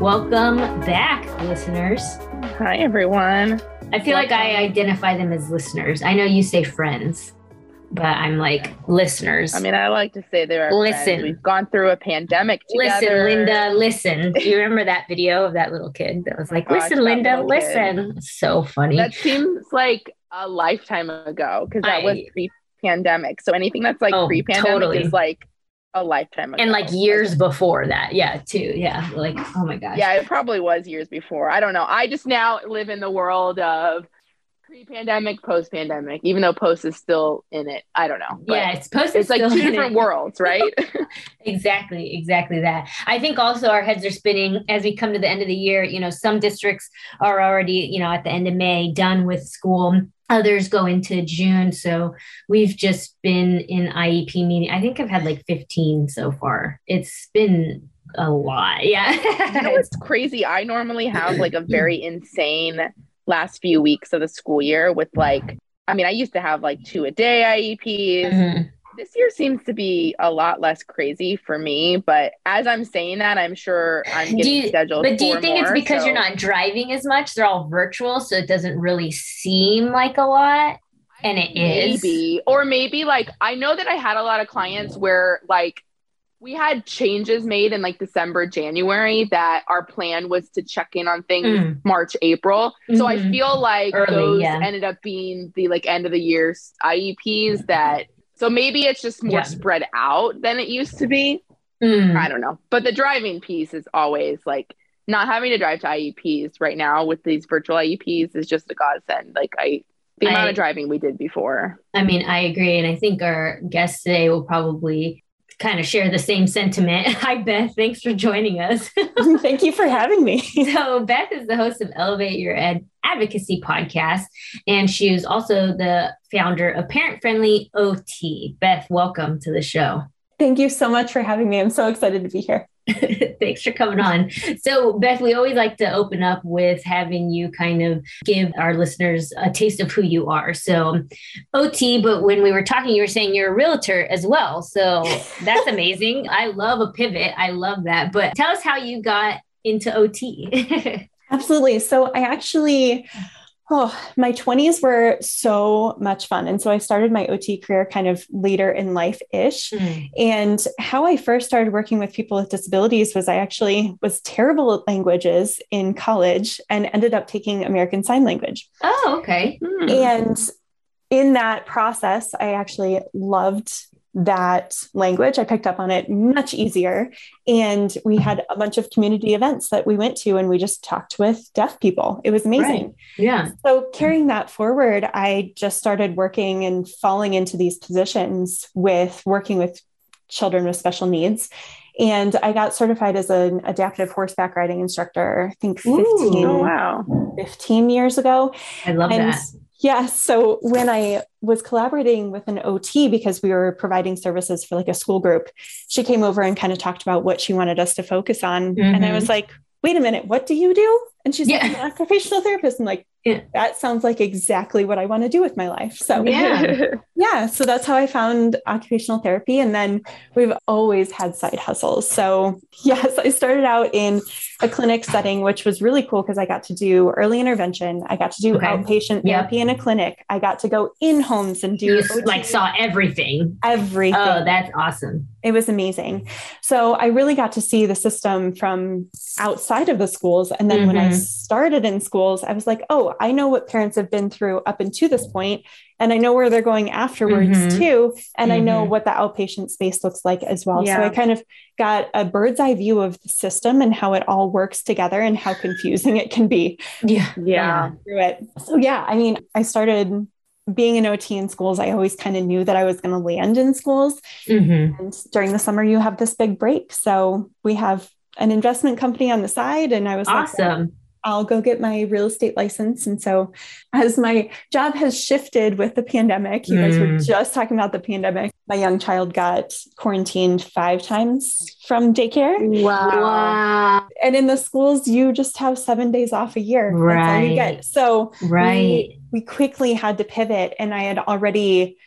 Welcome back, listeners. Hi, everyone. I feel Welcome. like I identify them as listeners. I know you say friends, but I'm like listeners. I mean, I like to say they're listen. Friends. We've gone through a pandemic together. Listen, Linda, listen. Do you remember that video of that little kid that was like, oh "Listen, Linda, listen." Kid. So funny. That seems like a lifetime ago because that I, was pre-pandemic. So anything that's like oh, pre-pandemic totally. is like a lifetime ago. And like years before that. Yeah, too. Yeah. Like, oh my gosh. Yeah, it probably was years before. I don't know. I just now live in the world of pre-pandemic, post-pandemic, even though post is still in it. I don't know. yeah, it's post. It's like two different it. worlds, right? exactly, exactly that. I think also our heads are spinning as we come to the end of the year. You know, some districts are already, you know, at the end of May done with school others go into June. So we've just been in IEP meeting. I think I've had like 15 so far. It's been a lot. Yeah. you know what's crazy? I normally have like a very insane last few weeks of the school year with like, I mean, I used to have like two a day IEPs. Mm-hmm this year seems to be a lot less crazy for me. But as I'm saying that, I'm sure I'm getting you, scheduled. But do you think more, it's because so. you're not driving as much? They're all virtual, so it doesn't really seem like a lot. And it maybe. is. maybe, or maybe like I know that I had a lot of clients where like we had changes made in like December, January that our plan was to check in on things mm. March, April. Mm-hmm. So I mm-hmm. feel like Early, those yeah. ended up being the like end of the year IEPs that so maybe it's just more yeah. spread out than it used to be. Mm. I don't know. But the driving piece is always like not having to drive to IEPs right now with these virtual IEPs is just a godsend. Like I the amount I, of driving we did before. I mean, I agree. And I think our guest today will probably kind of share the same sentiment. Hi, Beth. Thanks for joining us. Thank you for having me. so, Beth is the host of Elevate Your Ed Advocacy podcast, and she is also the founder of Parent Friendly OT. Beth, welcome to the show. Thank you so much for having me. I'm so excited to be here. Thanks for coming on. So, Beth, we always like to open up with having you kind of give our listeners a taste of who you are. So, OT, but when we were talking, you were saying you're a realtor as well. So, that's amazing. I love a pivot. I love that. But tell us how you got into OT. Absolutely. So, I actually Oh, my 20s were so much fun. And so I started my OT career kind of later in life ish. Mm. And how I first started working with people with disabilities was I actually was terrible at languages in college and ended up taking American Sign Language. Oh, okay. Mm. And in that process, I actually loved that language. I picked up on it much easier. And we mm-hmm. had a bunch of community events that we went to and we just talked with deaf people. It was amazing. Right. Yeah. So carrying that forward, I just started working and falling into these positions with working with children with special needs. And I got certified as an adaptive horseback riding instructor, I think 15, Ooh, oh, wow. 15 years ago. I love and that yeah. So when I was collaborating with an OT because we were providing services for like a school group, she came over and kind of talked about what she wanted us to focus on. Mm-hmm. And I was mm-hmm. like, wait a minute, what do you do? And she's yeah. like, an occupational therapist. I'm like, yeah. that sounds like exactly what I want to do with my life. So yeah. yeah. So that's how I found occupational therapy. And then we've always had side hustles. So yes, I started out in a clinic setting, which was really cool because I got to do early intervention. I got to do okay. outpatient yep. therapy in a clinic. I got to go in homes and do you like saw everything. Everything. Oh, that's awesome. It was amazing. So I really got to see the system from outside of the schools. And then mm-hmm. when I mm-hmm. started in schools, I was like, oh, I know what parents have been through up until this point, and I know where they're going afterwards mm-hmm. too. And mm-hmm. I know mm-hmm. what the outpatient space looks like as well. Yeah. So I kind of got a bird's eye view of the system and how it all works together and how confusing it can be. Yeah. Yeah. Through it. So yeah, I mean, I started being an OT in schools, I always kind of knew that I was going to land in schools. Mm-hmm. And during the summer, you have this big break. So we have an investment company on the side. And I was awesome. Like, I'll go get my real estate license. And so, as my job has shifted with the pandemic, you mm. guys were mm. just talking about the pandemic. My young child got quarantined five times from daycare. Wow. wow. And in the schools, you just have seven days off a year. Right. All you get. So, right. We, we quickly had to pivot. And I had already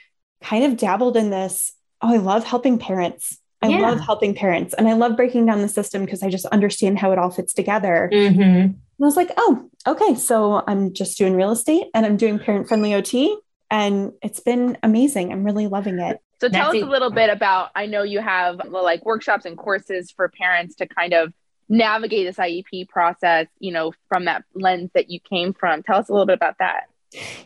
kind of dabbled in this. Oh, I love helping parents. I yeah. love helping parents and I love breaking down the system because I just understand how it all fits together. Mm-hmm. And I was like, oh, okay. So I'm just doing real estate and I'm doing parent friendly OT. And it's been amazing. I'm really loving it. So tell That's us it. a little bit about I know you have like workshops and courses for parents to kind of navigate this IEP process, you know, from that lens that you came from. Tell us a little bit about that.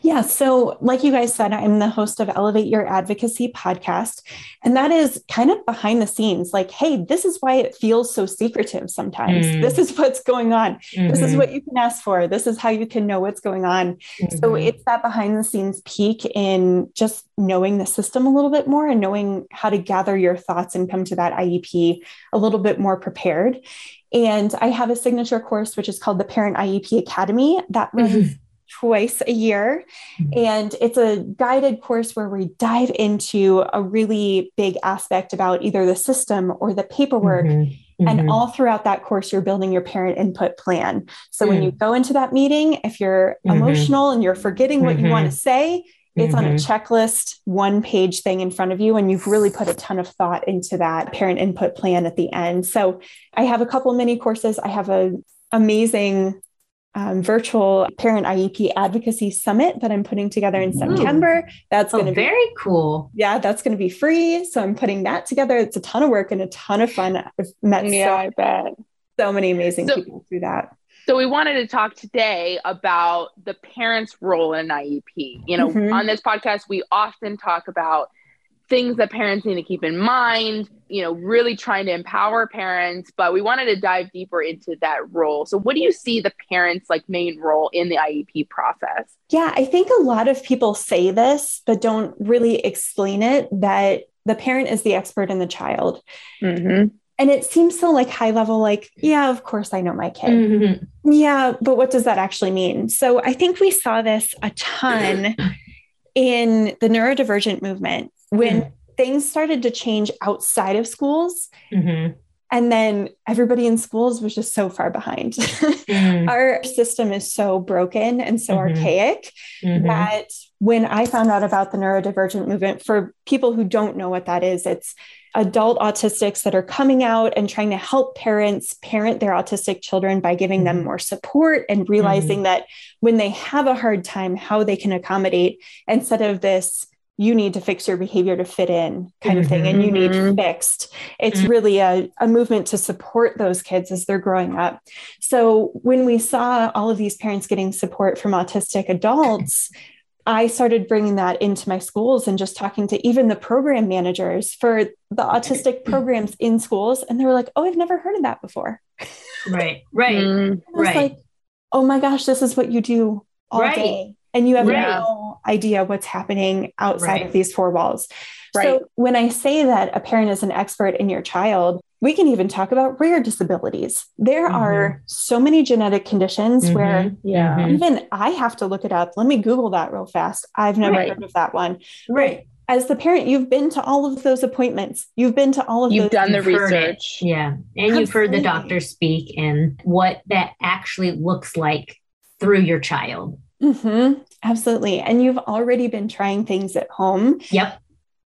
Yeah. So, like you guys said, I'm the host of Elevate Your Advocacy podcast. And that is kind of behind the scenes like, hey, this is why it feels so secretive sometimes. Mm. This is what's going on. Mm-hmm. This is mm-hmm. what you can ask for. This is how you can know what's going on. Mm-hmm. So, it's that behind the scenes peek in just knowing the system a little bit more and knowing how to gather your thoughts and come to that IEP a little bit more prepared. And I have a signature course, which is called the Parent IEP Academy that runs. Mm-hmm twice a year. Mm-hmm. And it's a guided course where we dive into a really big aspect about either the system or the paperwork. Mm-hmm. Mm-hmm. And all throughout that course, you're building your parent input plan. So mm when you mm. go into that meeting, if you're mm-hmm. emotional and you're forgetting what you want to mm-hmm. say, it's on a checklist, one page thing in front of you, and you've really put a ton of thought into that parent input plan at the end. So I have a couple mini courses. I have a amazing um, virtual parent IEP advocacy summit that I'm putting together in September. Ooh. That's going to oh, be very cool. Yeah, that's going to be free. So I'm putting that together. It's a ton of work and a ton of fun. I've met yeah, so, I bet so many amazing so, people through that. So we wanted to talk today about the parent's role in IEP. You know, mm-hmm. on this podcast, we often talk about things that parents need to keep in mind, you know, really trying to empower parents, but we wanted to dive deeper into that role. So what do you see the parents like main role in the IEP process? Yeah, I think a lot of people say this but don't really explain it that the parent is the expert in the child. Mm-hmm. And it seems so like high level, like, yeah, of course I know my kid. Mm-hmm. Yeah, but what does that actually mean? So I think we saw this a ton in the neurodivergent movement when mm. things started to change outside of schools. Mm-hmm. And then everybody in schools was just so far behind. mm. Our system is so broken and so mm-hmm. archaic mm-hmm. that when I found out about the neurodivergent movement, for people who don't know what that is, it's adult autistics that are coming out and trying to help parents parent their autistic children by giving them mm-hmm. more support and realizing mm-hmm. that when they have a hard time, how they can accommodate instead of this you need to fix your behavior to fit in kind of thing and you need mm-hmm. fixed it's mm-hmm. really a, a movement to support those kids as they're growing up so when we saw all of these parents getting support from autistic adults I started bringing that into my schools and just talking to even the program managers for the autistic programs in schools. And they were like, oh, I've never heard of that before. Right, right, mm-hmm. right. Like, oh my gosh, this is what you do all right. day and you have yeah. no idea what's happening outside right. of these four walls. Right. So when I say that a parent is an expert in your child, we can even talk about rare disabilities. There mm-hmm. are so many genetic conditions mm-hmm. where yeah. Mm-hmm. even I have to look it up. Let me Google that real fast. I've never right. heard of that one. Right. As the parent, you've been to all of those appointments. You've been to all of those. you've those. done the research. Yeah. And Absolutely. you've heard the doctor speak and what that actually looks like through your child. Mm-hmm. Absolutely. And you've already been trying things at home. Yep.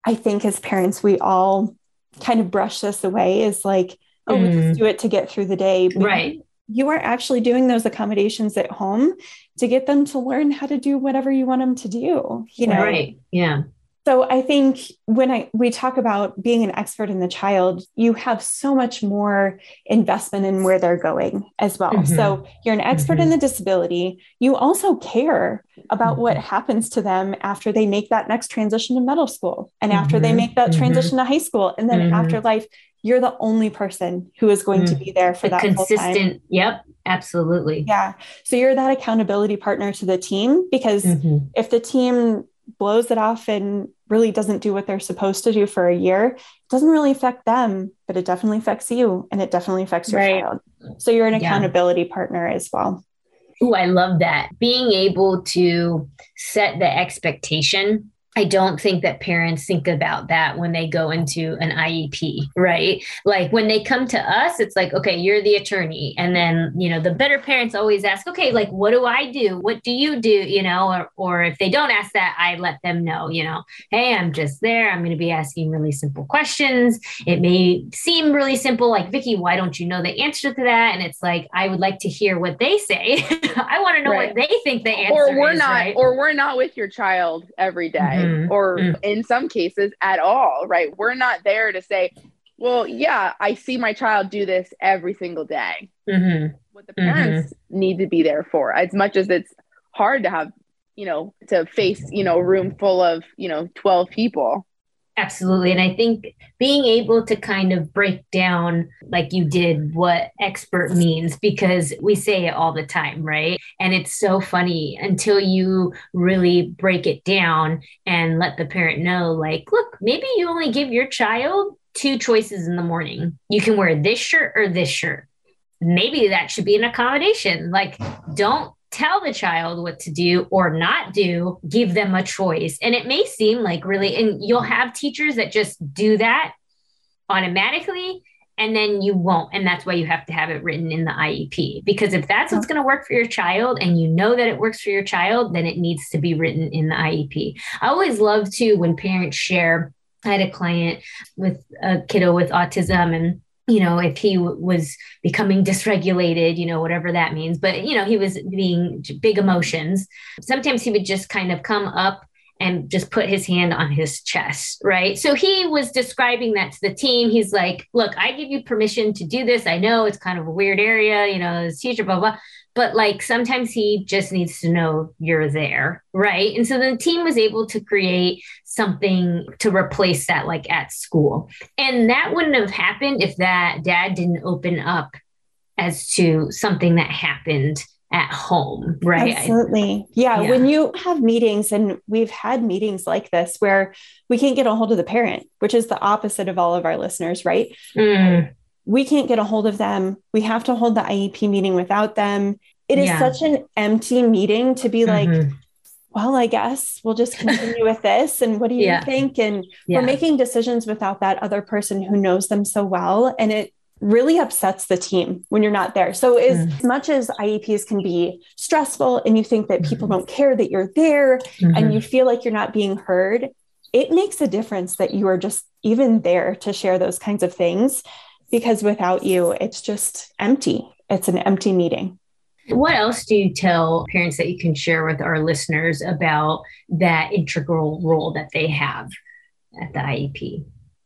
I think as parents, we all kind of brush this away as like, oh, mm. we just mm. do it to get through the day. But right. You are actually doing those accommodations at home to get them to learn how to do whatever you want them to do. You know, right? Yeah. So I think when I we talk about being an expert in the child, you have so much more investment in where they're going as well. Mm-hmm. So you're an expert mm-hmm. in the disability. You also care about mm-hmm. what happens to them after they make that next transition to middle school and after they mm-hmm. make that mm-hmm. transition to high school and then after mm-hmm. life. You're the only person who is going to be there for the that consistent. Yep, absolutely. Yeah. So you're that accountability partner to the team because if the team blows it off and really doesn't do what they're supposed to do for a year, it doesn't really affect them, but it definitely affects you and it definitely affects your right. child. So you're an accountability yeah. partner as well. Oh, I love that. Being able to set the expectation I don't think that parents think about that when they go into an IEP, right? Like when they come to us, it's like, okay, you're the attorney. And then, you know, the better parents always ask, okay, like, what do I do? What do you do? You know, or, or if they don't ask that, I let them know, you know, hey, I'm just there. I'm going to be asking really simple questions. It may seem really simple, like, Vicki, why don't you know the answer to that? And it's like, I would like to hear what they say. I want to know right. what they think the answer or we're is, not, right? or we're not with your child every day. Mm-hmm mm-hmm. or mm-hmm. in some cases at all, right? We're not there to say, well, yeah, I see my child do this every single day. Mm-hmm. What the parents mm-hmm. need to be there for, as much as it's hard to have, you know, to face, you know, a room full of, you know, 12 people. Absolutely. And I think being able to kind of break down, like you did, what expert means, because we say it all the time, right? And it's so funny until you really break it down and let the parent know, like, look, maybe you only give your child two choices in the morning. You can wear this shirt or this shirt. Maybe that should be an accommodation. Like, don't tell the child what to do or not do, give them a choice. And it may seem like really, and you'll have teachers that just do that automatically and then you won't. And that's why you have to have it written in the IEP. Because if that's what's going to work for your child and you know that it works for your child, then it needs to be written in the IEP. I always love to when parents share. I had a client with a kiddo with autism and you know, if he w- was becoming dysregulated, you know, whatever that means. But, you know, he was being big emotions. Sometimes he would just kind of come up and just put his hand on his chest, right? So he was describing that to the team. He's like, look, I give you permission to do this. I know it's kind of a weird area, you know, as teacher, blah, blah. But like sometimes he just needs to know you're there, right? And so the team was able to create something to replace that, like at school. And that wouldn't have happened if that dad didn't open up as to something that happened at home, right? Absolutely. Yeah, yeah, When you have meetings, and we've had meetings like this where we can't get a hold of the parent, which is the opposite of all of our listeners, right? Mm. We can't get a hold of them. We have to hold the IEP meeting without them. It is yeah. such an empty meeting to be like, mm-hmm. well, I guess we'll just continue with this. And what do you yeah. think? And we're making decisions without that other person who knows them so well. And it really upsets the team when you're not there. So, as mm. much as IEPs can be stressful and you think that people mm-hmm. don't care that you're there mm-hmm. and you feel like you're not being heard, it makes a difference that you are just even there to share those kinds of things because without you, it's just empty. It's an empty meeting. What else do you tell parents that you can share with our listeners about that integral role that they have at the IEP?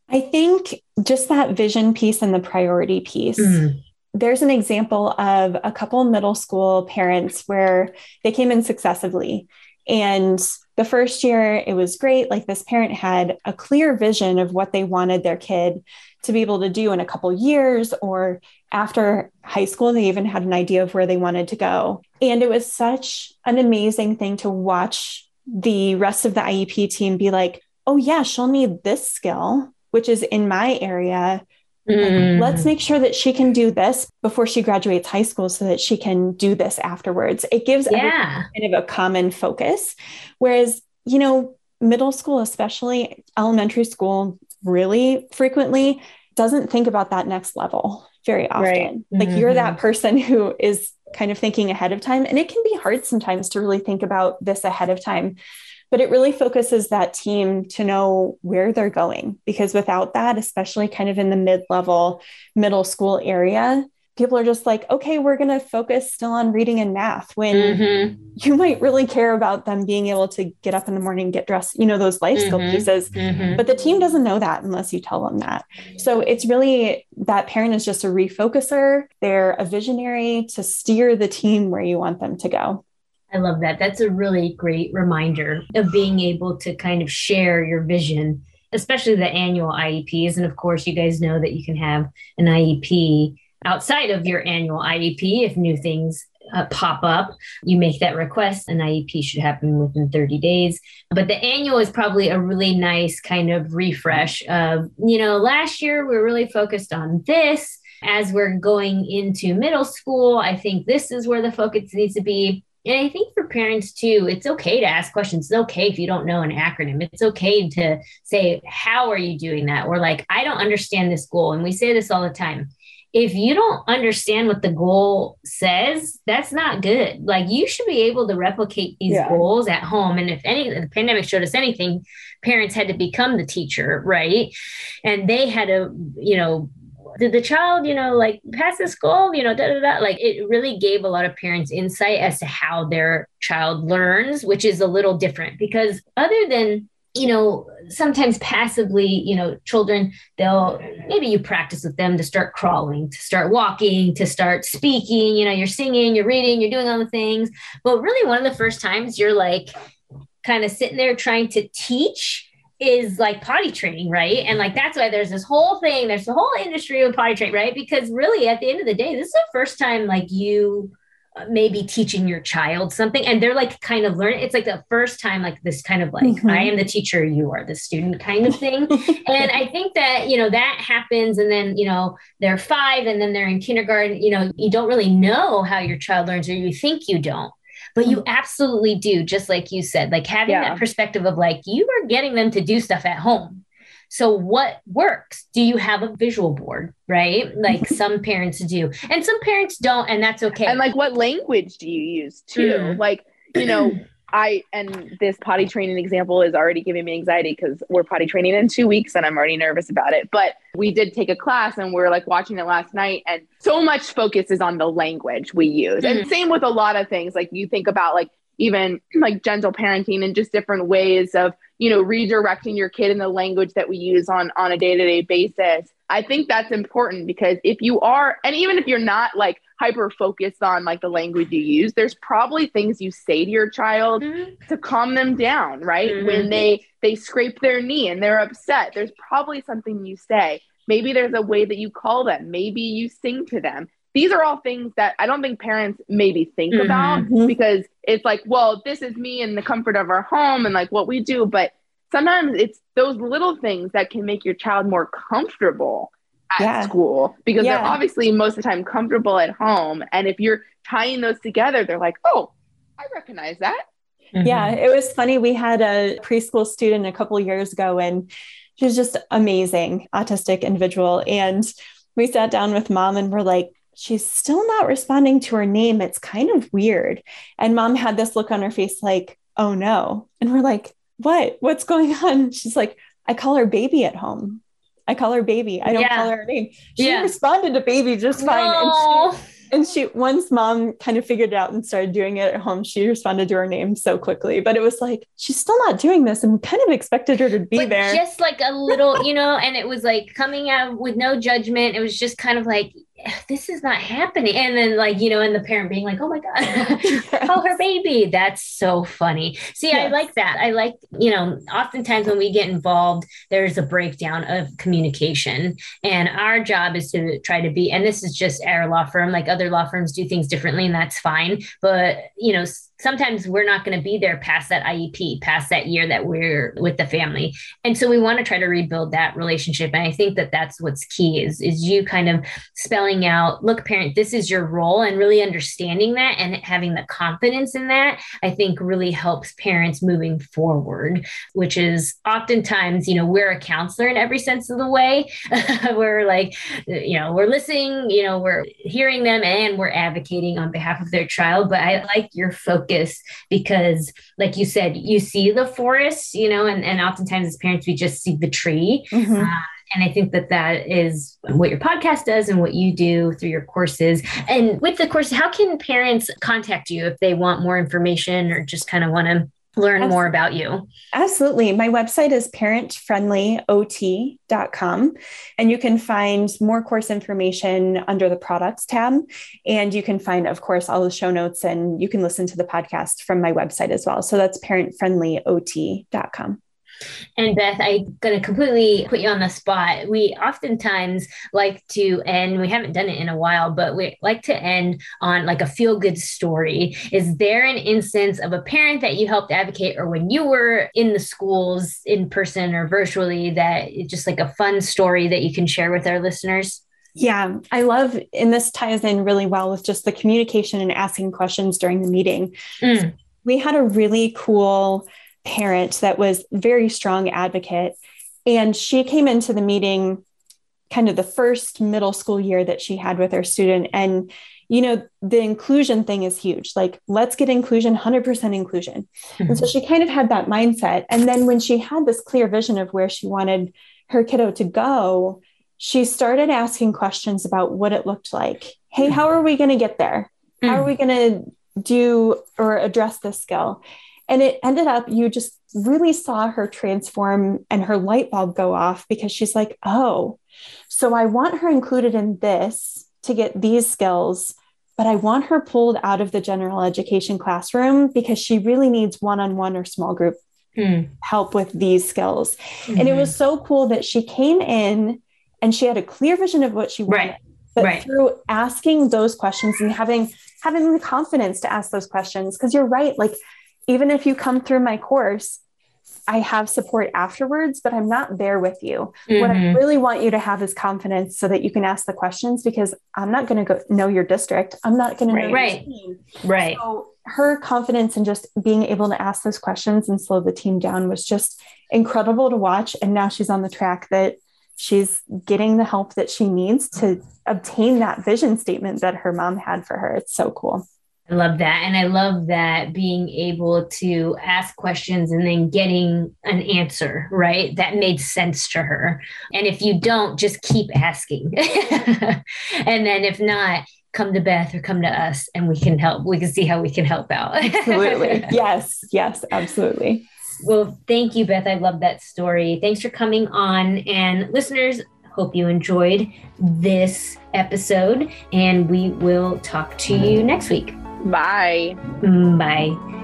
I think just that vision piece and the priority piece. Mm. There's an example of a couple middle school parents where they came in successively. And the first year, it was great. Like this parent had a clear vision of what they wanted their kid to be able to do in a couple years, or after high school, they even had an idea of where they wanted to go. And it was such an amazing thing to watch the rest of the IEP team be like, oh, yeah, she'll need this skill which is in my area. Mm. Like, let's make sure that she can do this before she graduates high school so that she can do this afterwards. It gives yeah. kind of a common focus. Whereas, you know, middle school, especially elementary school, really frequently doesn't think about that next level very often. Right. Like mm-hmm. you're that person who is kind of thinking ahead of time. And it can be hard sometimes to really think about this ahead of time but it really focuses that team to know where they're going because without that especially kind of in the mid-level middle school area people are just like okay we're going to focus still on reading and math when mm-hmm. you might really care about them being able to get up in the morning get dressed you know those life skill mm-hmm. pieces mm-hmm. but the team doesn't know that unless you tell them that so it's really that parent is just a refocuser they're a visionary to steer the team where you want them to go I love that. That's a really great reminder of being able to kind of share your vision, especially the annual IEPs. And of course, you guys know that you can have an IEP outside of your annual IEP if new things uh, pop up. You make that request, an IEP should happen within 30 days. But the annual is probably a really nice kind of refresh of, you know, last year we are really focused on this as we're going into middle school, I think this is where the focus needs to be. And I think for parents too, it's okay to ask questions. It's okay if you don't know an acronym. It's okay to say, How are you doing that? Or like, I don't understand this goal. And we say this all the time if you don't understand what the goal says, that's not good. Like you should be able to replicate these yeah. goals at home. And if any the pandemic showed us anything, parents had to become the teacher, right? And they had to, you know, did the child, you know, like pass the goal, you know, da, da, da. like it really gave a lot of parents insight as to how their child learns, which is a little different because other than you know, sometimes passively, you know, children, they'll maybe you practice with them to start crawling, to start walking, to start speaking, you know, you're singing, you're reading, you're doing all the things. But really, one of the first times you're like kind of sitting there trying to teach is like potty training, right? And like that's why there's this whole thing, there's the whole industry of potty training, right? Because really, at the end of the day, this is the first time like you maybe teaching your child something and they're like kind of learning it's like the first time like this kind of like mm-hmm. i am the teacher you are the student kind of thing and i think that you know that happens and then you know they're five and then they're in kindergarten you know you don't really know how your child learns or you think you don't but you mm-hmm. absolutely do just like you said like having yeah. that perspective of like you are getting them to do stuff at home so, what works? Do you have a visual board, right? Like some parents do, and some parents don't, and that's okay. And like, what language do you use too? Mm. Like, you know, I and this potty training example is already giving me anxiety because we're potty training in two weeks and I'm already nervous about it. But we did take a class and we are like watching it last night, and so much focus is on the language we use. Mm. And same with a lot of things. Like you think about like even like gentle parenting and just different ways of you know redirecting your kid in the language that we use on on a day-to-day basis i think that's important because if you are and even if you're not like hyper focused on like the language you use there's probably things you say to your child mm-hmm. to calm them down right mm-hmm. when they they scrape their knee and they're upset there's probably something you say maybe there's a way that you call them maybe you sing to them these are all things that I don't think parents maybe think mm-hmm. about because it's like, well, this is me in the comfort of our home and like what we do. But sometimes it's those little things that can make your child more comfortable at yeah. school because yeah. they're obviously most of the time comfortable at home. And if you're tying those together, they're like, oh, I recognize that. Mm-hmm. Yeah, it was funny. We had a preschool student a couple years ago, and she was just amazing, autistic individual. And we sat down with mom and we're like, she's still not responding to her name. It's kind of weird. And mom had this look on her face like, oh no. And we're like, what? What's going on? She's like, I call her baby at home. I call her baby. I don't yeah. call her, her name. She yeah. responded to baby just fine. No. And, she, and she, once mom kind of figured it out and started doing it at home, she responded to her name so quickly. But it was like, she's still not doing this and kind of expected her to be but there. Just like a little, you know, and it was like coming out with no judgment. It was just kind of like, this is not happening. And then, like, you know, and the parent being like, oh my God, yes. oh, her baby. That's so funny. See, yes. I like that. I like, you know, oftentimes when we get involved, there's a breakdown of communication. And our job is to try to be, and this is just our law firm, like other law firms do things differently, and that's fine. But, you know, sometimes we're not going to be there past that IEP, past that year that we're with the family. And so we want to try to rebuild that relationship. And I think that that's what's key is, is you kind of spelling out, look, parent, this is your role and really understanding that and having the confidence in that, I think really helps parents moving forward, which is oftentimes, you know, we're a counselor in every sense of the way. we're like, you know, we're listening, you know, we're hearing them and we're advocating on behalf of their child. But I like your focus focus because like you said you see the forest you know and, and oftentimes as parents we just see the tree mm-hmm. uh, and I think that that is what your podcast does and what you do through your courses. And with the course, how can parents contact you if they want more information or just kind of want to learn more about you? Absolutely. My website is parentfriendlyot.com, and you can find more course information under the products tab. And you can find, of course, all the show notes and you can listen to the podcast from my website as well. So that's parentfriendlyot.com. And Beth, I'm going to completely put you on the spot. We oftentimes like to end, we haven't done it in a while, but we like to end on like a feel good story. Is there an instance of a parent that you helped advocate or when you were in the schools in person or virtually that just like a fun story that you can share with our listeners? Yeah, I love, and this ties in really well with just the communication and asking questions during the meeting. Mm. We had a really cool parent that was very strong advocate, and she came into the meeting kind of the first middle school year that she had with her student. And you know the inclusion thing is huge. Like let's get inclusion 100% inclusion. Mm-hmm. and so she kind of had that mindset. And then when she had this clear vision of where she wanted her kiddo to go she started asking questions about what it looked like. Hey how are we going to get there? How are we going to do or address this skill and it ended up you just really saw her transform and her light bulb go off because she's like oh so i want her included in this to get these skills but I want her pulled out of the general education classroom because she really needs one on one or small group mm. help with these skills. Mm-hmm. And it was so cool that she came in and she had a clear vision of what she wanted. Right. But right. through asking those questions and having having the confidence to ask those questions, because you're right, like even if you come through my course I have support afterwards, but I'm not there with you. Mm-hmm. What I mm-hmm. really want you to have is confidence so that you can ask the questions because I'm not going to go know your district. I'm not going right. to know right. team. Right. So her confidence and just being able to ask those questions and slow the team down was just incredible to watch. And now she's on the track that she's getting the help that she needs to obtain that vision statement that her mom had for her. It's so cool. I love that. And I love that being able to ask questions and then getting an answer, right? That made sense to her. And if you don't, just keep asking. and then if not, come to Beth or come to us and we can help. We can see how we can help out. absolutely. Yes. Yes. Absolutely. Well, thank you, Beth. I love that story. Thanks for coming on. And listeners, hope you enjoyed this episode, and we will talk to you next week. Bye. Mm, bye.